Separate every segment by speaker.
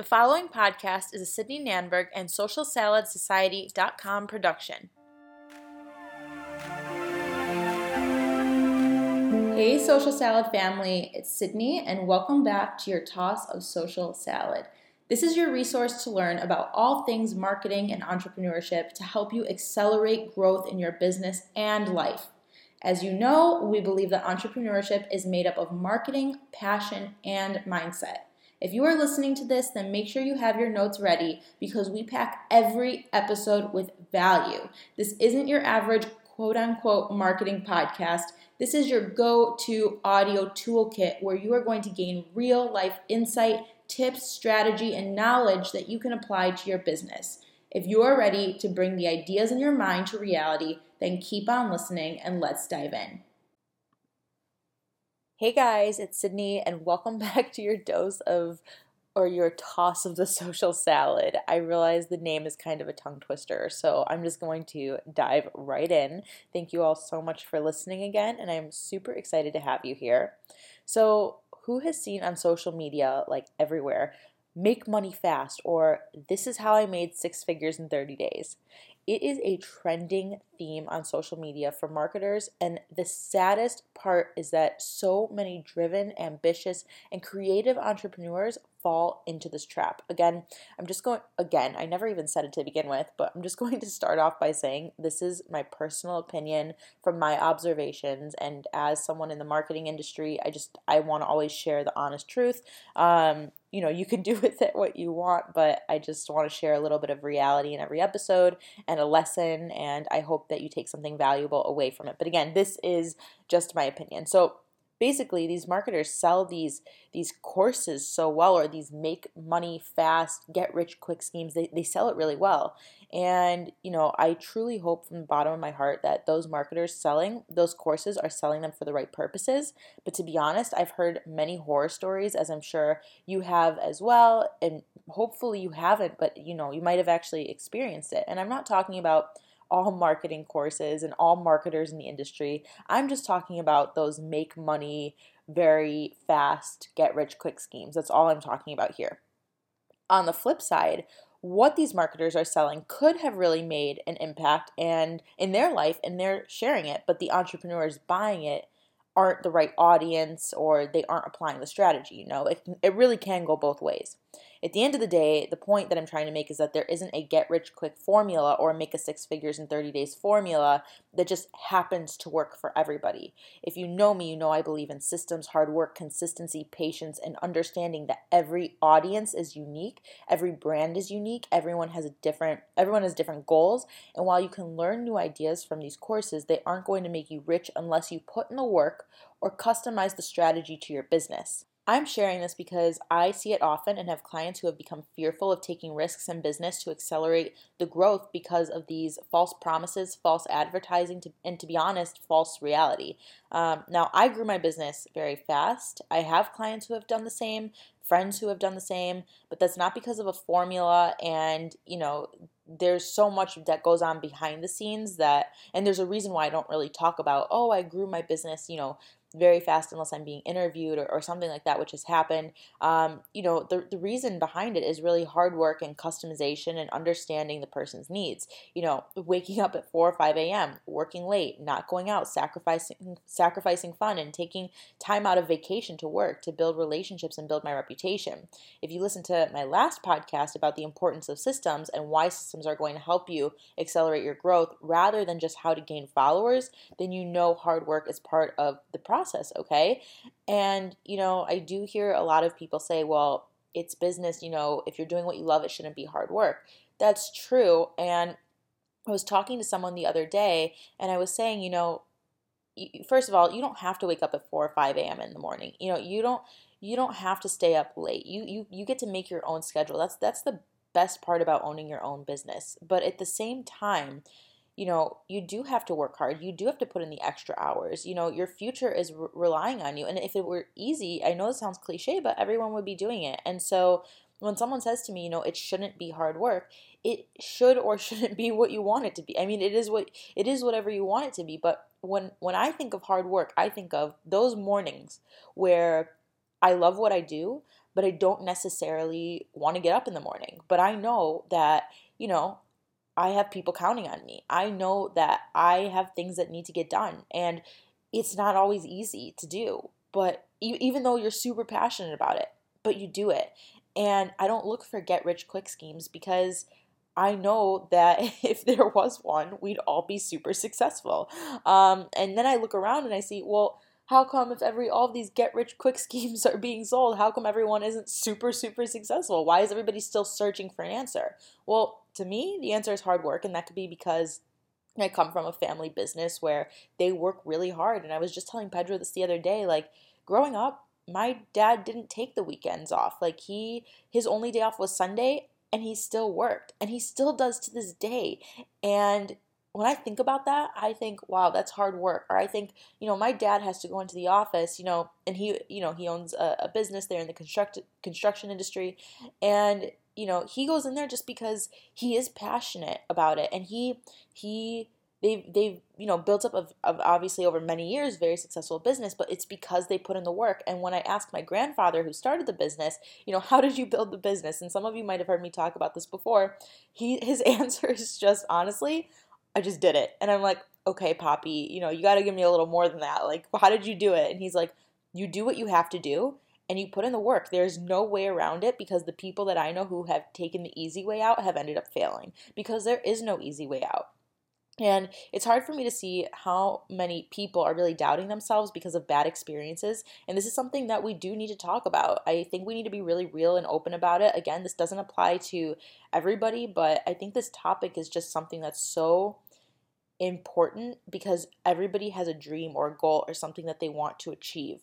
Speaker 1: The following podcast is a Sydney Nanberg and SocialSaladSociety.com production. Hey, Social Salad family, it's Sydney, and welcome back to your toss of social salad. This is your resource to learn about all things marketing and entrepreneurship to help you accelerate growth in your business and life. As you know, we believe that entrepreneurship is made up of marketing, passion, and mindset. If you are listening to this, then make sure you have your notes ready because we pack every episode with value. This isn't your average quote unquote marketing podcast. This is your go to audio toolkit where you are going to gain real life insight, tips, strategy, and knowledge that you can apply to your business. If you are ready to bring the ideas in your mind to reality, then keep on listening and let's dive in. Hey guys, it's Sydney, and welcome back to your dose of or your toss of the social salad. I realize the name is kind of a tongue twister, so I'm just going to dive right in. Thank you all so much for listening again, and I'm super excited to have you here. So, who has seen on social media, like everywhere, make money fast, or this is how I made six figures in 30 days? It is a trending theme on social media for marketers, and the saddest part is that so many driven, ambitious, and creative entrepreneurs fall into this trap. Again, I'm just going, again, I never even said it to begin with, but I'm just going to start off by saying this is my personal opinion from my observations. And as someone in the marketing industry, I just, I want to always share the honest truth. Um, you know, you can do with it what you want, but I just want to share a little bit of reality in every episode and a lesson, and I hope that you take something valuable away from it. But again, this is just my opinion. So basically these marketers sell these these courses so well or these make money fast get rich quick schemes they, they sell it really well and you know i truly hope from the bottom of my heart that those marketers selling those courses are selling them for the right purposes but to be honest i've heard many horror stories as i'm sure you have as well and hopefully you haven't but you know you might have actually experienced it and i'm not talking about all marketing courses and all marketers in the industry. I'm just talking about those make money very fast, get rich quick schemes. That's all I'm talking about here. On the flip side, what these marketers are selling could have really made an impact and in their life and they're sharing it, but the entrepreneurs buying it aren't the right audience or they aren't applying the strategy, you know. It it really can go both ways. At the end of the day, the point that I'm trying to make is that there isn't a get rich quick formula or make a six figures in 30 days formula that just happens to work for everybody. If you know me, you know I believe in systems, hard work, consistency, patience, and understanding that every audience is unique, every brand is unique, everyone has a different everyone has different goals, and while you can learn new ideas from these courses, they aren't going to make you rich unless you put in the work or customize the strategy to your business. I'm sharing this because I see it often and have clients who have become fearful of taking risks in business to accelerate the growth because of these false promises, false advertising, to, and to be honest, false reality. Um, now, I grew my business very fast. I have clients who have done the same, friends who have done the same, but that's not because of a formula and, you know, there's so much that goes on behind the scenes that and there's a reason why I don't really talk about oh I grew my business you know very fast unless I'm being interviewed or, or something like that, which has happened. Um, you know, the, the reason behind it is really hard work and customization and understanding the person's needs. You know, waking up at 4 or 5 a.m., working late, not going out, sacrificing sacrificing fun and taking time out of vacation to work to build relationships and build my reputation. If you listen to my last podcast about the importance of systems and why systems are going to help you accelerate your growth rather than just how to gain followers, then you know hard work is part of the process process, okay? And, you know, I do hear a lot of people say, well, it's business, you know, if you're doing what you love, it shouldn't be hard work. That's true. And I was talking to someone the other day and I was saying, you know, first of all, you don't have to wake up at 4 or 5 a.m. in the morning. You know, you don't you don't have to stay up late. You you you get to make your own schedule. That's that's the best part about owning your own business. But at the same time, you know, you do have to work hard. You do have to put in the extra hours. You know, your future is re- relying on you. And if it were easy, I know this sounds cliche, but everyone would be doing it. And so when someone says to me, you know, it shouldn't be hard work, it should or shouldn't be what you want it to be. I mean, it is what it is whatever you want it to be, but when when I think of hard work, I think of those mornings where I love what I do, but I don't necessarily want to get up in the morning. But I know that, you know, I have people counting on me. I know that I have things that need to get done. And it's not always easy to do. But even though you're super passionate about it, but you do it. And I don't look for get rich quick schemes because I know that if there was one, we'd all be super successful. Um, and then I look around and I see, well, how come if every all these get rich quick schemes are being sold, how come everyone isn't super super successful? Why is everybody still searching for an answer? Well, to me, the answer is hard work, and that could be because I come from a family business where they work really hard. And I was just telling Pedro this the other day, like growing up, my dad didn't take the weekends off. Like he his only day off was Sunday and he still worked and he still does to this day. And when I think about that, I think, wow, that's hard work. Or I think, you know, my dad has to go into the office, you know, and he, you know, he owns a, a business there in the construct construction industry, and you know, he goes in there just because he is passionate about it, and he he they've they've you know built up of, of obviously over many years very successful business but it's because they put in the work and when i asked my grandfather who started the business you know how did you build the business and some of you might have heard me talk about this before he his answer is just honestly I just did it. And I'm like, okay, Poppy, you know, you got to give me a little more than that. Like, how did you do it? And he's like, you do what you have to do and you put in the work. There's no way around it because the people that I know who have taken the easy way out have ended up failing because there is no easy way out. And it's hard for me to see how many people are really doubting themselves because of bad experiences. And this is something that we do need to talk about. I think we need to be really real and open about it. Again, this doesn't apply to everybody, but I think this topic is just something that's so important because everybody has a dream or a goal or something that they want to achieve.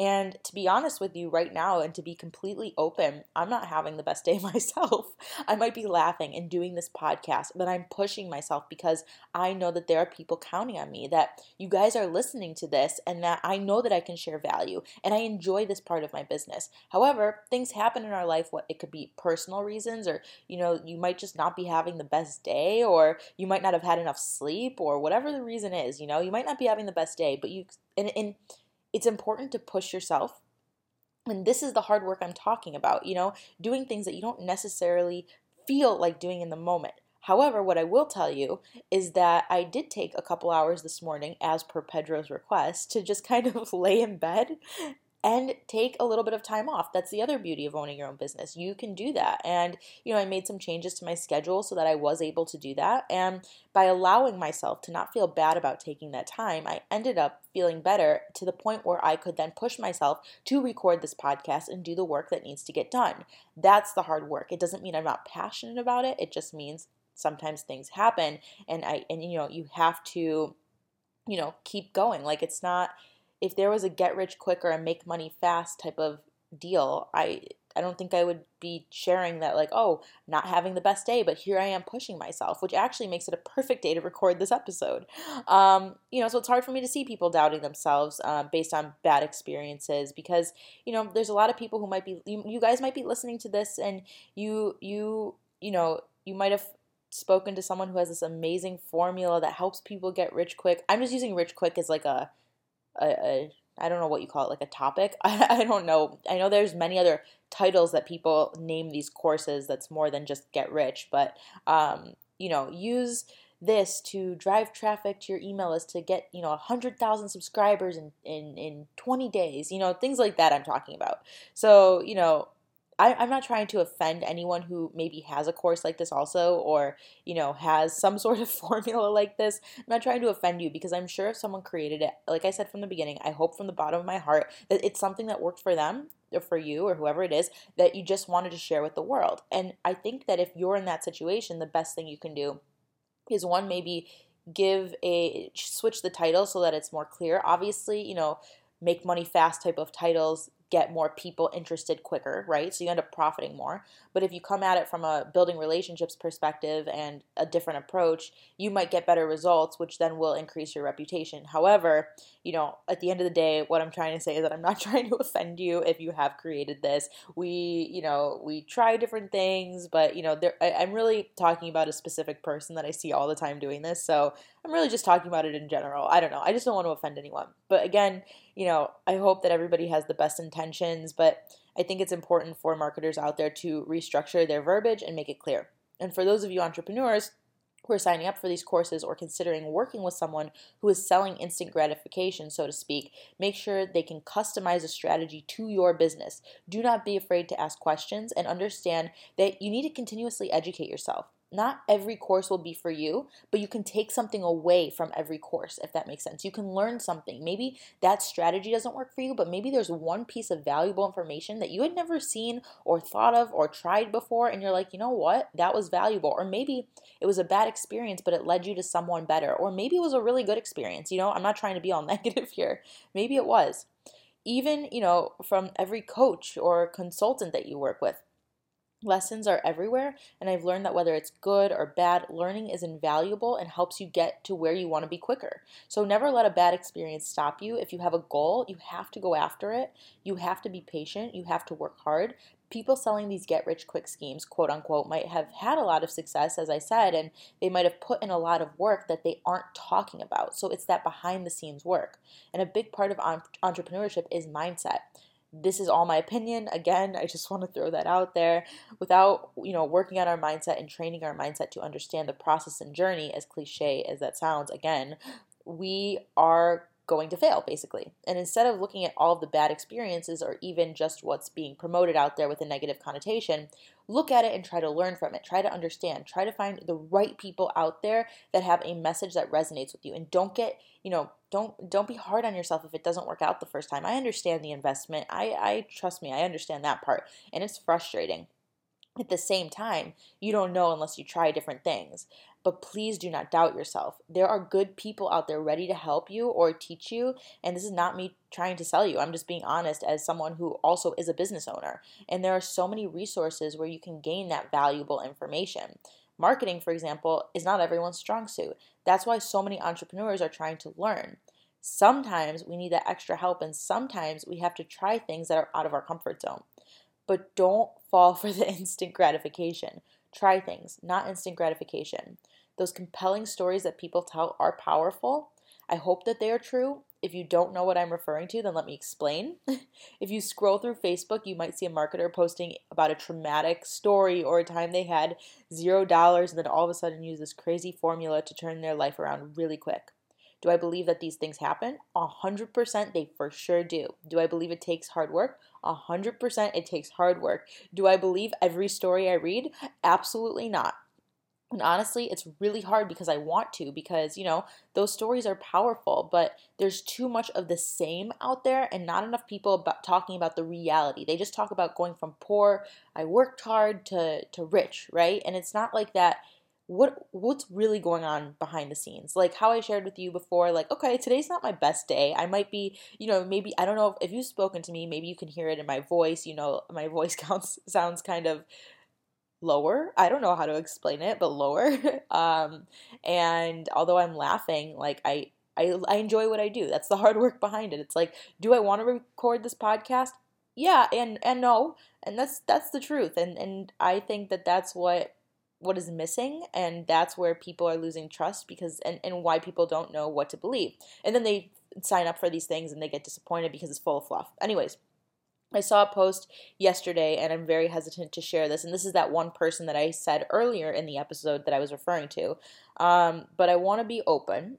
Speaker 1: And to be honest with you right now, and to be completely open, I'm not having the best day myself. I might be laughing and doing this podcast, but I'm pushing myself because I know that there are people counting on me, that you guys are listening to this, and that I know that I can share value and I enjoy this part of my business. However, things happen in our life. What it could be personal reasons, or you know, you might just not be having the best day, or you might not have had enough sleep, or whatever the reason is. You know, you might not be having the best day, but you and, and it's important to push yourself. And this is the hard work I'm talking about, you know, doing things that you don't necessarily feel like doing in the moment. However, what I will tell you is that I did take a couple hours this morning, as per Pedro's request, to just kind of lay in bed and take a little bit of time off. That's the other beauty of owning your own business. You can do that. And, you know, I made some changes to my schedule so that I was able to do that. And by allowing myself to not feel bad about taking that time, I ended up feeling better to the point where I could then push myself to record this podcast and do the work that needs to get done. That's the hard work. It doesn't mean I'm not passionate about it. It just means sometimes things happen and I and you know, you have to you know, keep going. Like it's not if there was a get rich quick or a make money fast type of deal, I I don't think I would be sharing that like, oh, not having the best day, but here I am pushing myself, which actually makes it a perfect day to record this episode. Um, you know, so it's hard for me to see people doubting themselves um, based on bad experiences because you know there's a lot of people who might be you, you guys might be listening to this and you you you know you might have spoken to someone who has this amazing formula that helps people get rich quick. I'm just using rich quick as like a a, a I don't know what you call it, like a topic. I, I don't know. I know there's many other titles that people name these courses that's more than just get rich, but um, you know, use this to drive traffic to your email list to get you know a 100000 subscribers in, in in 20 days you know things like that i'm talking about so you know I, am not trying to offend anyone who maybe has a course like this also, or you know has some sort of formula like this. I'm not trying to offend you because I'm sure if someone created it, like I said from the beginning, I hope from the bottom of my heart that it's something that worked for them or for you or whoever it is that you just wanted to share with the world. And I think that if you're in that situation, the best thing you can do is one maybe give a switch the title so that it's more clear. Obviously, you know, make money fast type of titles get more people interested quicker, right? So you end up profiting more. But if you come at it from a building relationships perspective and a different approach, you might get better results, which then will increase your reputation. However, you know, at the end of the day, what I'm trying to say is that I'm not trying to offend you if you have created this. We, you know, we try different things, but you know, there, I, I'm really talking about a specific person that I see all the time doing this. So I'm really just talking about it in general. I don't know. I just don't want to offend anyone. But again, you know, I hope that everybody has the best intentions, but I think it's important for marketers out there to restructure their verbiage and make it clear. And for those of you entrepreneurs, who are signing up for these courses or considering working with someone who is selling instant gratification, so to speak, make sure they can customize a strategy to your business. Do not be afraid to ask questions and understand that you need to continuously educate yourself not every course will be for you, but you can take something away from every course, if that makes sense. You can learn something. Maybe that strategy doesn't work for you, but maybe there's one piece of valuable information that you had never seen or thought of or tried before, and you're like, you know what? That was valuable. Or maybe it was a bad experience, but it led you to someone better. Or maybe it was a really good experience. You know, I'm not trying to be all negative here. Maybe it was. Even, you know, from every coach or consultant that you work with Lessons are everywhere, and I've learned that whether it's good or bad, learning is invaluable and helps you get to where you want to be quicker. So never let a bad experience stop you. If you have a goal, you have to go after it. You have to be patient. You have to work hard. People selling these get rich quick schemes, quote unquote, might have had a lot of success, as I said, and they might have put in a lot of work that they aren't talking about. So it's that behind the scenes work. And a big part of entrepreneurship is mindset this is all my opinion. Again i just want to throw that out there. Without you know working on our mindset and training our mindset to understand the process and journey as cliche as that sounds again we are going to fail basically. And instead of looking at all of the bad experiences or even just what's being promoted out there with a negative connotation look at it and try to learn from it. Try to understand. Try to find the right people out there that have a message that resonates with you. And don't get you know don't don't be hard on yourself if it doesn't work out the first time. I understand the investment. I i trust me i understand that part. And it's frustrating. At the same time you don't know unless you try different things. But please do not doubt yourself. There are good people out there ready to help you or teach you and this is not me trying to sell you. I'm just being honest as someone who also is a business owner. And there are so many resources where you can gain that valuable information Marketing, for example, is not everyone's strong suit. That's why so many entrepreneurs are trying to learn. Sometimes we need that extra help, and sometimes we have to try things that are out of our comfort zone. But don't fall for the instant gratification. Try things, not instant gratification. Those compelling stories that people tell are powerful. I hope that they are true, if you don't know what I'm referring to, then let me explain. if you scroll through Facebook, you might see a marketer posting about a traumatic story or a time they had zero dollars and then all of a sudden use this crazy formula to turn their life around really quick. Do I believe that these things happen? A hundred percent they for sure do. Do I believe it takes hard work? A hundred percent it takes hard work. Do I believe every story I read? Absolutely not. And honestly, it's really hard because I want to, because, you know, those stories are powerful, but there's too much of the same out there and not enough people about talking about the reality. They just talk about going from poor, I worked hard, to, to rich, right? And it's not like that. What what's really going on behind the scenes? Like how I shared with you before, like, okay, today's not my best day. I might be, you know, maybe I don't know if, if you've spoken to me, maybe you can hear it in my voice, you know, my voice counts sounds kind of lower. I don't know how to explain it, but lower. um, and although I'm laughing, like I, I, I enjoy what I do. That's the hard work behind it. It's like, do I want to record this podcast? Yeah, and and no, and that's that's the truth. And and I think that that's what what is missing and that's where people are losing trust because and, and why people don't know what to believe and then they sign up for these things and they get disappointed because it's full of fluff anyways I saw a post yesterday and I'm very hesitant to share this. And this is that one person that I said earlier in the episode that I was referring to. Um, but I want to be open.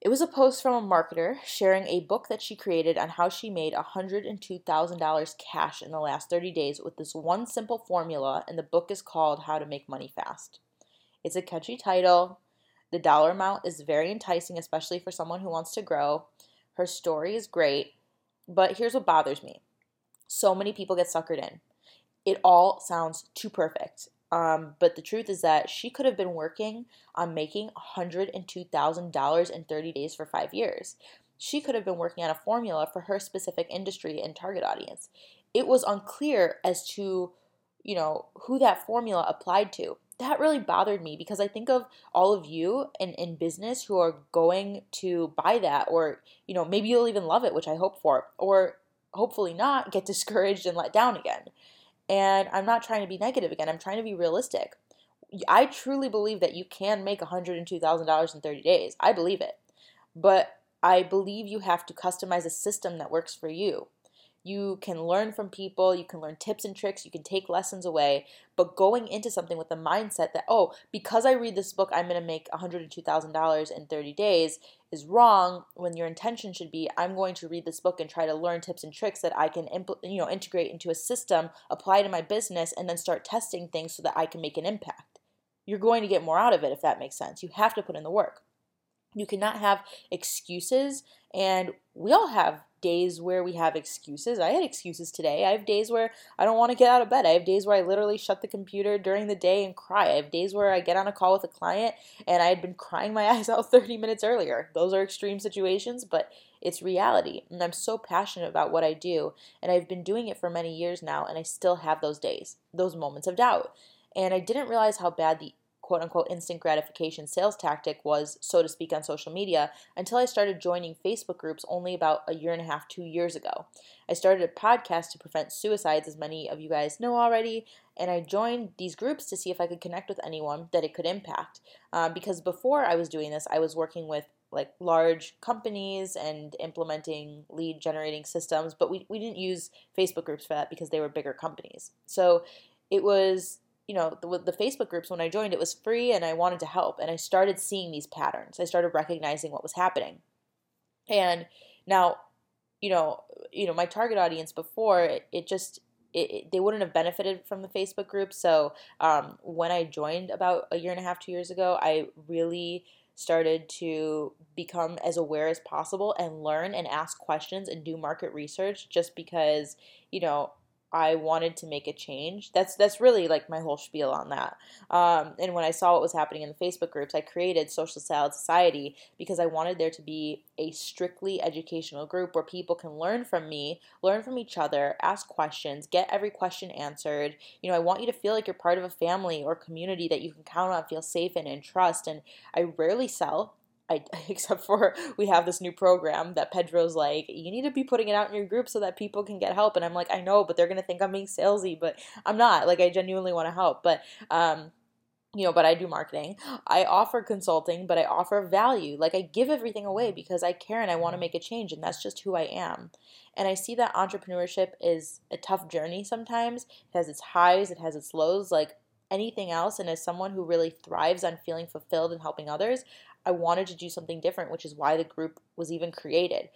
Speaker 1: It was a post from a marketer sharing a book that she created on how she made $102,000 cash in the last 30 days with this one simple formula. And the book is called How to Make Money Fast. It's a catchy title. The dollar amount is very enticing, especially for someone who wants to grow. Her story is great. But here's what bothers me so many people get suckered in. It all sounds too perfect. Um, but the truth is that she could have been working on making $102,000 in 30 days for five years. She could have been working on a formula for her specific industry and target audience. It was unclear as to, you know, who that formula applied to. That really bothered me because I think of all of you in, in business who are going to buy that, or, you know, maybe you'll even love it, which I hope for, or hopefully not get discouraged and let down again. And I'm not trying to be negative again, I'm trying to be realistic. I truly believe that you can make $102,000 in 30 days. I believe it. But I believe you have to customize a system that works for you. You can learn from people, you can learn tips and tricks, you can take lessons away, but going into something with the mindset that, oh, because I read this book, I'm to make $102,000 in 30 days is wrong when your intention should be I'm going to read this book and try to learn tips and tricks that I can impl- you know integrate into a system, apply to my business and then start testing things so that I can make an impact. You're going to get more out of it if that makes sense. You have to put in the work. You cannot have excuses and we all have days where we have excuses. I had excuses today. I have days where I don't want to get out of bed. I have days where I literally shut the computer during the day and cry. I have days where I get on a call with a client and I had been crying my eyes out 30 minutes earlier. Those are extreme situations, but it's reality. And I'm so passionate about what I do. And I've been doing it for many years now, and I still have those days, those moments of doubt. And I didn't realize how bad the quote unquote instant gratification sales tactic was, so to speak, on social media until I started joining Facebook groups only about a year and a half, two years ago. I started a podcast to prevent suicides, as many of you guys know already, and I joined these groups to see if I could connect with anyone that it could impact. Um, because before I was doing this, I was working with like large companies and implementing lead generating systems, but we, we didn't use Facebook groups for that because they were bigger companies. So it was you know, the, the Facebook groups when I joined, it was free and I wanted to help. And I started seeing these patterns. I started recognizing what was happening. And now, you know, you know, my target audience before it, it just it, it, they wouldn't have benefited from the Facebook group. So um, when I joined about a year and a half, two years ago, I really started to become as aware as possible and learn and ask questions and do market research just because, you know, I wanted to make a change. That's that's really like my whole spiel on that. Um, and when I saw what was happening in the Facebook groups, I created Social Salad Society because I wanted there to be a strictly educational group where people can learn from me, learn from each other, ask questions, get every question answered. You know, I want you to feel like you're part of a family or community that you can count on, feel safe in, and trust. And I rarely sell. I, except for we have this new program that Pedro's like, you need to be putting it out in your group so that people can get help. And I'm like, I know, but they're gonna think I'm being salesy, but I'm not. Like, I genuinely want to help. But um, you know, but I do marketing. I offer consulting, but I offer value. Like I give everything away because I care and I want to make a change, and that's just who I am. And I see that entrepreneurship is a tough journey sometimes. It has its highs, it has its lows, like anything else. And as someone who really thrives on feeling fulfilled and helping others, I wanted to do something different, which is why the group was even created.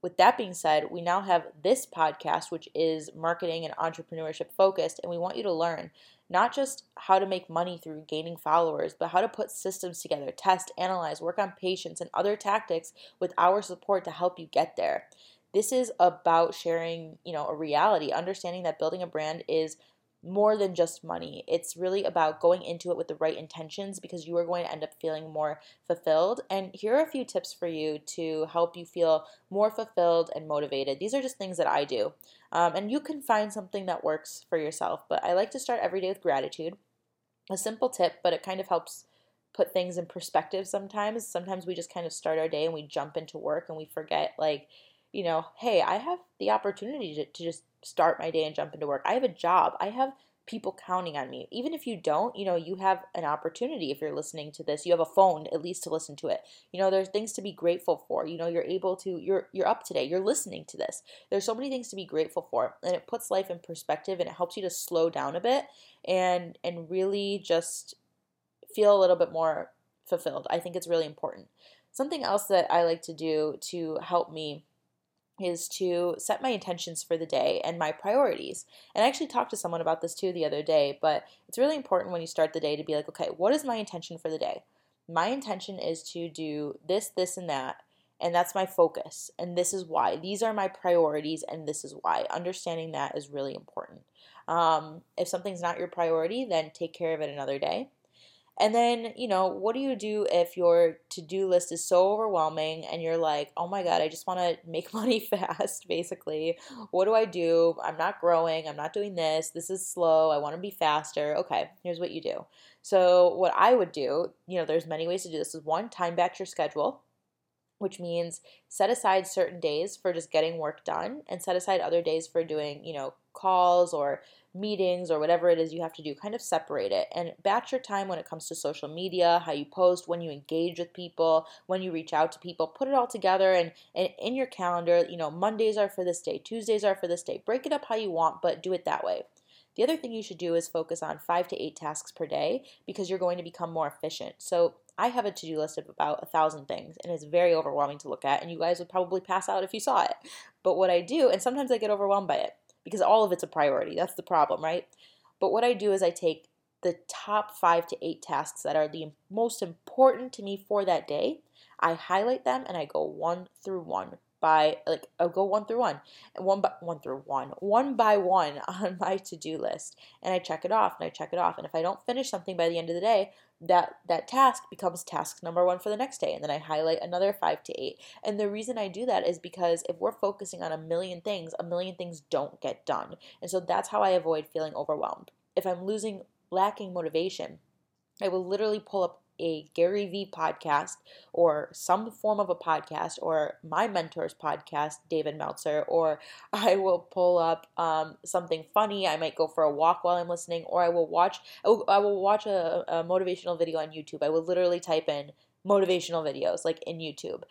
Speaker 1: With that being said, we now have this podcast, which is marketing and entrepreneurship focused, and we want you to learn not just how to make money through gaining followers, but how to put systems together, test, analyze, work on patience, and other tactics with our support to help you get there. This is about sharing, you know, a reality, understanding that building a brand is more than just money. It's really about going into it with the right intentions because you are going to end up feeling more fulfilled. And here are a few tips for you to help you feel more fulfilled and motivated. These are just things that I do. Um, and you can find something that works for yourself. But I like to start every day with gratitude. A simple tip, but it kind of helps put things in perspective sometimes. Sometimes we just kind of start our day and we jump into work and we forget, like, you know, hey, I have the opportunity to, to just start my day and jump into work. I have a job. I have people counting on me. Even if you don't, you know, you have an opportunity if you're listening to this. You have a phone at least to listen to it. You know, there's things to be grateful for. You know, you're able to you're you're up today. You're listening to this. There's so many things to be grateful for. And it puts life in perspective and it helps you to slow down a bit and and really just feel a little bit more fulfilled. I think it's really important. Something else that I like to do to help me is to set my intentions for the day and my priorities. And I actually talked to someone about this too the other day, but it's really important when you start the day to be like, okay, what is my intention for the day? My intention is to do this, this, and that. And that's my focus. And this is why. These are my priorities, and this is why. Understanding that is really important. Um, if something's not your priority, then take care of it another day. And then, you know, what do you do if your to do list is so overwhelming and you're like, oh my God, I just want to make money fast, basically. What do I do? I'm not growing. I'm not doing this. This is slow. I want to be faster. Okay, here's what you do. So, what I would do, you know, there's many ways to do this. Is one, time back your schedule which means set aside certain days for just getting work done and set aside other days for doing, you know, calls or meetings or whatever it is you have to do, kind of separate it and batch your time when it comes to social media, how you post, when you engage with people, when you reach out to people, put it all together and, and in your calendar, you know, Mondays are for this day, Tuesdays are for this day. Break it up how you want, but do it that way. The other thing you should do is focus on five to eight tasks per day because you're going to become more efficient. So I have a to do list of about a thousand things, and it's very overwhelming to look at, and you guys would probably pass out if you saw it. But what I do, and sometimes I get overwhelmed by it because all of it's a priority. That's the problem, right? But what I do is I take the top five to eight tasks that are the most important to me for that day. I highlight them and I go one through one by like I'll go one through one, one by one through one, one by one on my to-do list, and I check it off and I check it off. And if I don't finish something by the end of the day, that that task becomes task number one for the next day, and then I highlight another five to eight. And the reason I do that is because if we're focusing on a million things, a million things don't get done, and so that's how I avoid feeling overwhelmed. If I'm losing, lacking motivation, I will literally pull up a Gary Vee podcast or some form of a podcast or my mentor's podcast, David Meltzer, or I will pull up um, something funny. I might go for a walk while I'm listening, or I will watch. I will, I will watch a, a motivational video on YouTube. I will literally type in motivational videos like in YouTube.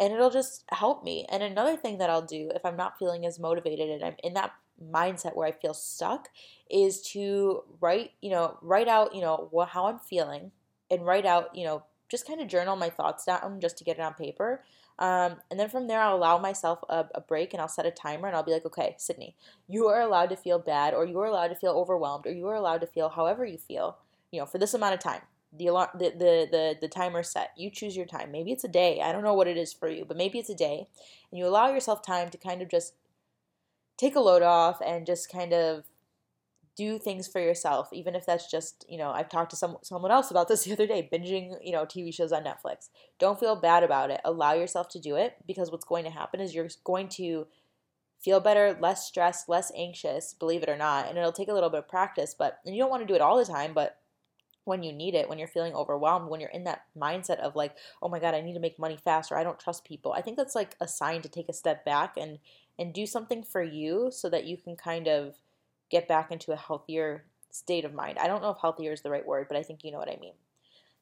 Speaker 1: And it'll just help me. And another thing that I'll do if I'm not feeling as motivated and I'm in that mindset where I feel stuck is to write, you know, write out, you know, what, how I'm feeling and write out, you know, just kind of journal my thoughts down just to get it on paper. Um, and then from there, I'll allow myself a, a, break and I'll set a timer and I'll be like, okay, Sydney, you are allowed to feel bad or you are allowed to feel overwhelmed or you are allowed to feel however you feel, you know, for this amount of time. The, alarm, the, the, the, the timer set. You choose your time. Maybe it's a day. I don't know what it is for you, but maybe it's a day. And you allow yourself time to kind of just take a load off and just kind of do things for yourself, even if that's just, you know, I've talked to some someone else about this the other day, binging, you know, TV shows on Netflix. Don't feel bad about it. Allow yourself to do it because what's going to happen is you're going to feel better, less stressed, less anxious, believe it or not. And it'll take a little bit of practice, but you don't want to do it all the time, but when you need it, when you're feeling overwhelmed, when you're in that mindset of like, oh my God, I need to make money faster, I don't trust people. I think that's like a sign to take a step back and and do something for you so that you can kind of get back into a healthier state of mind. I don't know if healthier is the right word, but I think you know what I mean.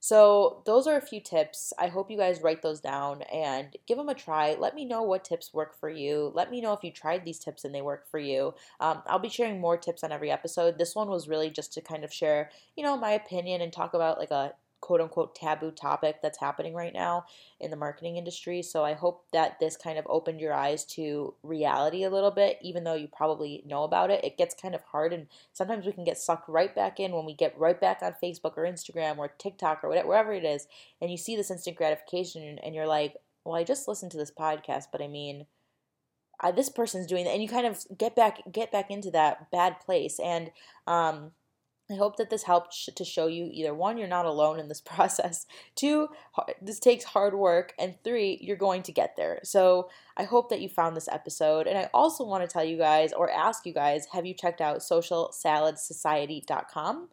Speaker 1: So, those are a few tips. I hope you guys write those down and give them a try. Let me know what tips work for you. Let me know if you tried these tips and they work for you. Um, I'll be sharing more tips on every episode. This one was really just to kind of share, you know, my opinion and talk about like a quote unquote taboo topic that's happening right now in the marketing industry. So I hope that this kind of opened your eyes to reality a little bit, even though you probably know about it. It gets kind of hard, and sometimes we can get sucked right back in when we get right back on Facebook or Instagram or TikTok or whatever, wherever it is, and you see this instant gratification, and you're like, well, I just listened to this podcast, but I mean, I, this person's doing that, and you kind of get back get back into that bad place, and um, I hope that this helped to show you either one, you're not alone in this process, two, this takes hard work, and three, you're going to get there. So I hope that you found this episode. And I also want to tell you guys or ask you guys have you checked out socialsaladsociety.com?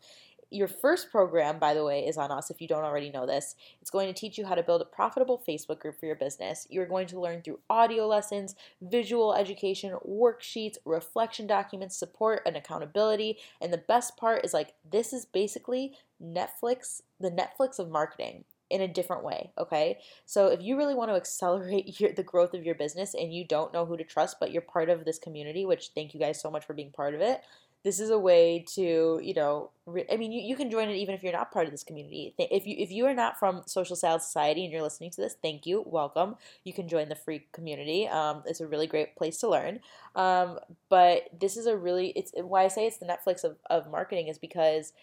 Speaker 1: Your first program, by the way, is on us if you don't already know this. It's going to teach you how to build a profitable Facebook group for your business. You're going to learn through audio lessons, visual education, worksheets, reflection documents, support, and accountability. And the best part is like, this is basically Netflix, the Netflix of marketing in a different way, okay? So if you really want to accelerate your, the growth of your business and you don't know who to trust, but you're part of this community, which thank you guys so much for being part of it, this is a way to you know re- i mean you, you can join it even if you're not part of this community. If you if you are not from social salad society and you're listening to this thank you welcome. You can join the free community. Um, it's a really great place to learn. Um, but this is a really it's why i say it's the netflix of, of marketing is because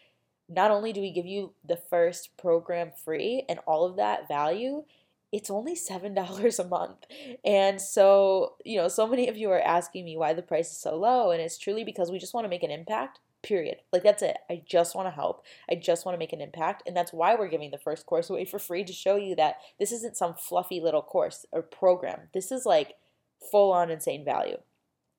Speaker 1: not only do we give you the first program free and all of that value it's only $7 a month. And so, you know, so many of you are asking me why the price is so low. And it's truly because we just want to make an impact, period. Like, that's it. I just want to help. I just want to make an impact. And that's why we're giving the first course away for free to show you that this isn't some fluffy little course or program. This is like full on insane value.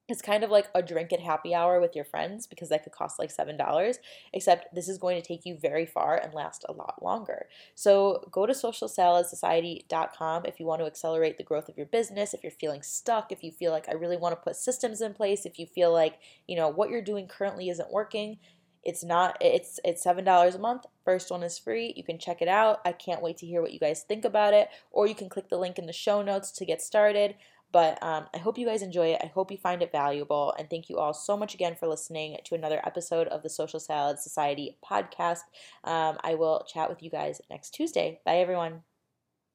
Speaker 1: It's kind of like a drink at happy hour with your friends because that could cost like $7, except this is going to take you very far and last a lot longer. So go to socialsaladsociety.com if you want to accelerate the growth of your business, if you're feeling stuck, if you feel like I really want to put systems in place, if you feel like, you know, what you're doing currently isn't working. It's not it's it's $7 a month. First one is free. You can check it out. I can't wait to hear what you guys think about it or you can click the link in the show notes to get started. But um, I hope you guys enjoy it. I hope you find it valuable. And thank you all so much again for listening to another episode of the Social Salad Society podcast. Um, I will chat with you guys next Tuesday. Bye, everyone.